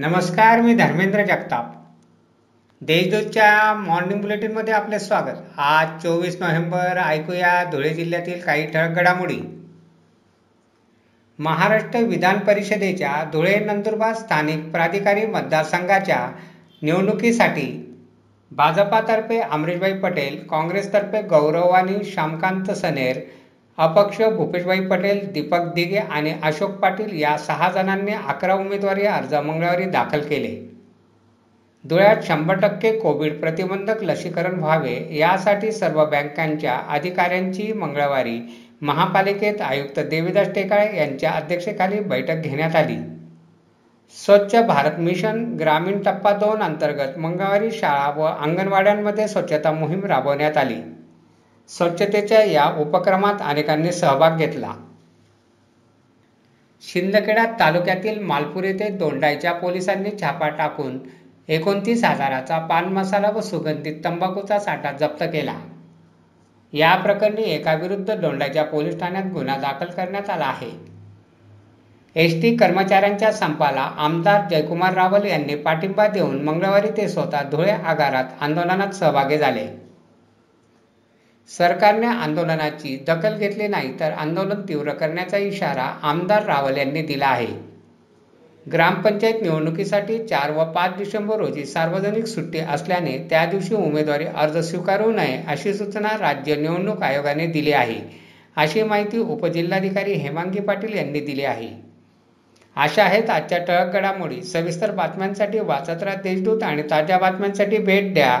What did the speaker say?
नमस्कार मी धर्मेंद्र जगताप. देशदूतच्या मॉर्निंग बुलेटिनमध्ये आपले स्वागत. आज चोवीस नोव्हेंबर ऐकूया धुळे जिल्ह्यातील काही ठळक घडामोडी. महाराष्ट्र विधान परिषदेच्या धुळे नंदुरबार स्थानिक प्राधिकारी मतदारसंघाच्या निवडणुकीसाठी भाजपातर्फे अमरीशभाई पटेल काँग्रेसतर्फे गौरवानी श्यामकांत सनेर अपक्ष भूपेशभाई पटेल दीपक दिगे आणि अशोक पाटील या सहा जणांनी अकरा उमेदवारी अर्ज मंगळवारी दाखल केले. धुळ्यात शंभर टक्के कोविड प्रतिबंधक लसीकरण व्हावे यासाठी सर्व बँकांच्या अधिकाऱ्यांची मंगळवारी महापालिकेत आयुक्त देवीदास टेकाळे यांच्या अध्यक्षतेखाली बैठक घेण्यात आली. स्वच्छ भारत मिशन ग्रामीण टप्पा दोन अंतर्गत मंगळवारी शाळा व अंगणवाड्यांमध्ये स्वच्छता मोहीम राबवण्यात आली. स्वच्छतेच्या या उपक्रमात अनेकांनी सहभाग घेतला. शिंदखेडा तालुक्यातील मालपूर येथे दोंडाईच्या पोलिसांनी छापा टाकून एकोणतीस हजाराचा पान मसाला व सुगंधित तंबाखूचा साठा जप्त केला. या प्रकरणी एकाविरुद्ध दोंडाईच्या पोलीस ठाण्यात गुन्हा दाखल करण्यात आला आहे. एस टी कर्मचाऱ्यांच्या संपाला आमदार जयकुमार रावल यांनी पाठिंबा देऊन मंगळवारी ते स्वतः धुळे आगारात आंदोलनात सहभागी झाले. सरकारने आंदोलनाची दखल घेतली नाही तर आंदोलन तीव्र करण्याचा इशारा आमदार रावल यांनी दिला आहे. ग्रामपंचायत निवडणुकीसाठी चार व पाच डिसेंबर रोजी सार्वजनिक सुट्टी असल्याने त्या दिवशी उमेदवारी अर्ज स्वीकारू नये अशी सूचना राज्य निवडणूक आयोगाने दिली आहे. अशी माहिती उपजिल्हाधिकारी हेमांगी पाटील यांनी दिली आहे. अशा आहेत आजच्या टळक घडामोडी सविस्तर बातम्यांसाठी वाचत राहा देशदूत आणि ताज्या बातम्यांसाठी भेट द्या.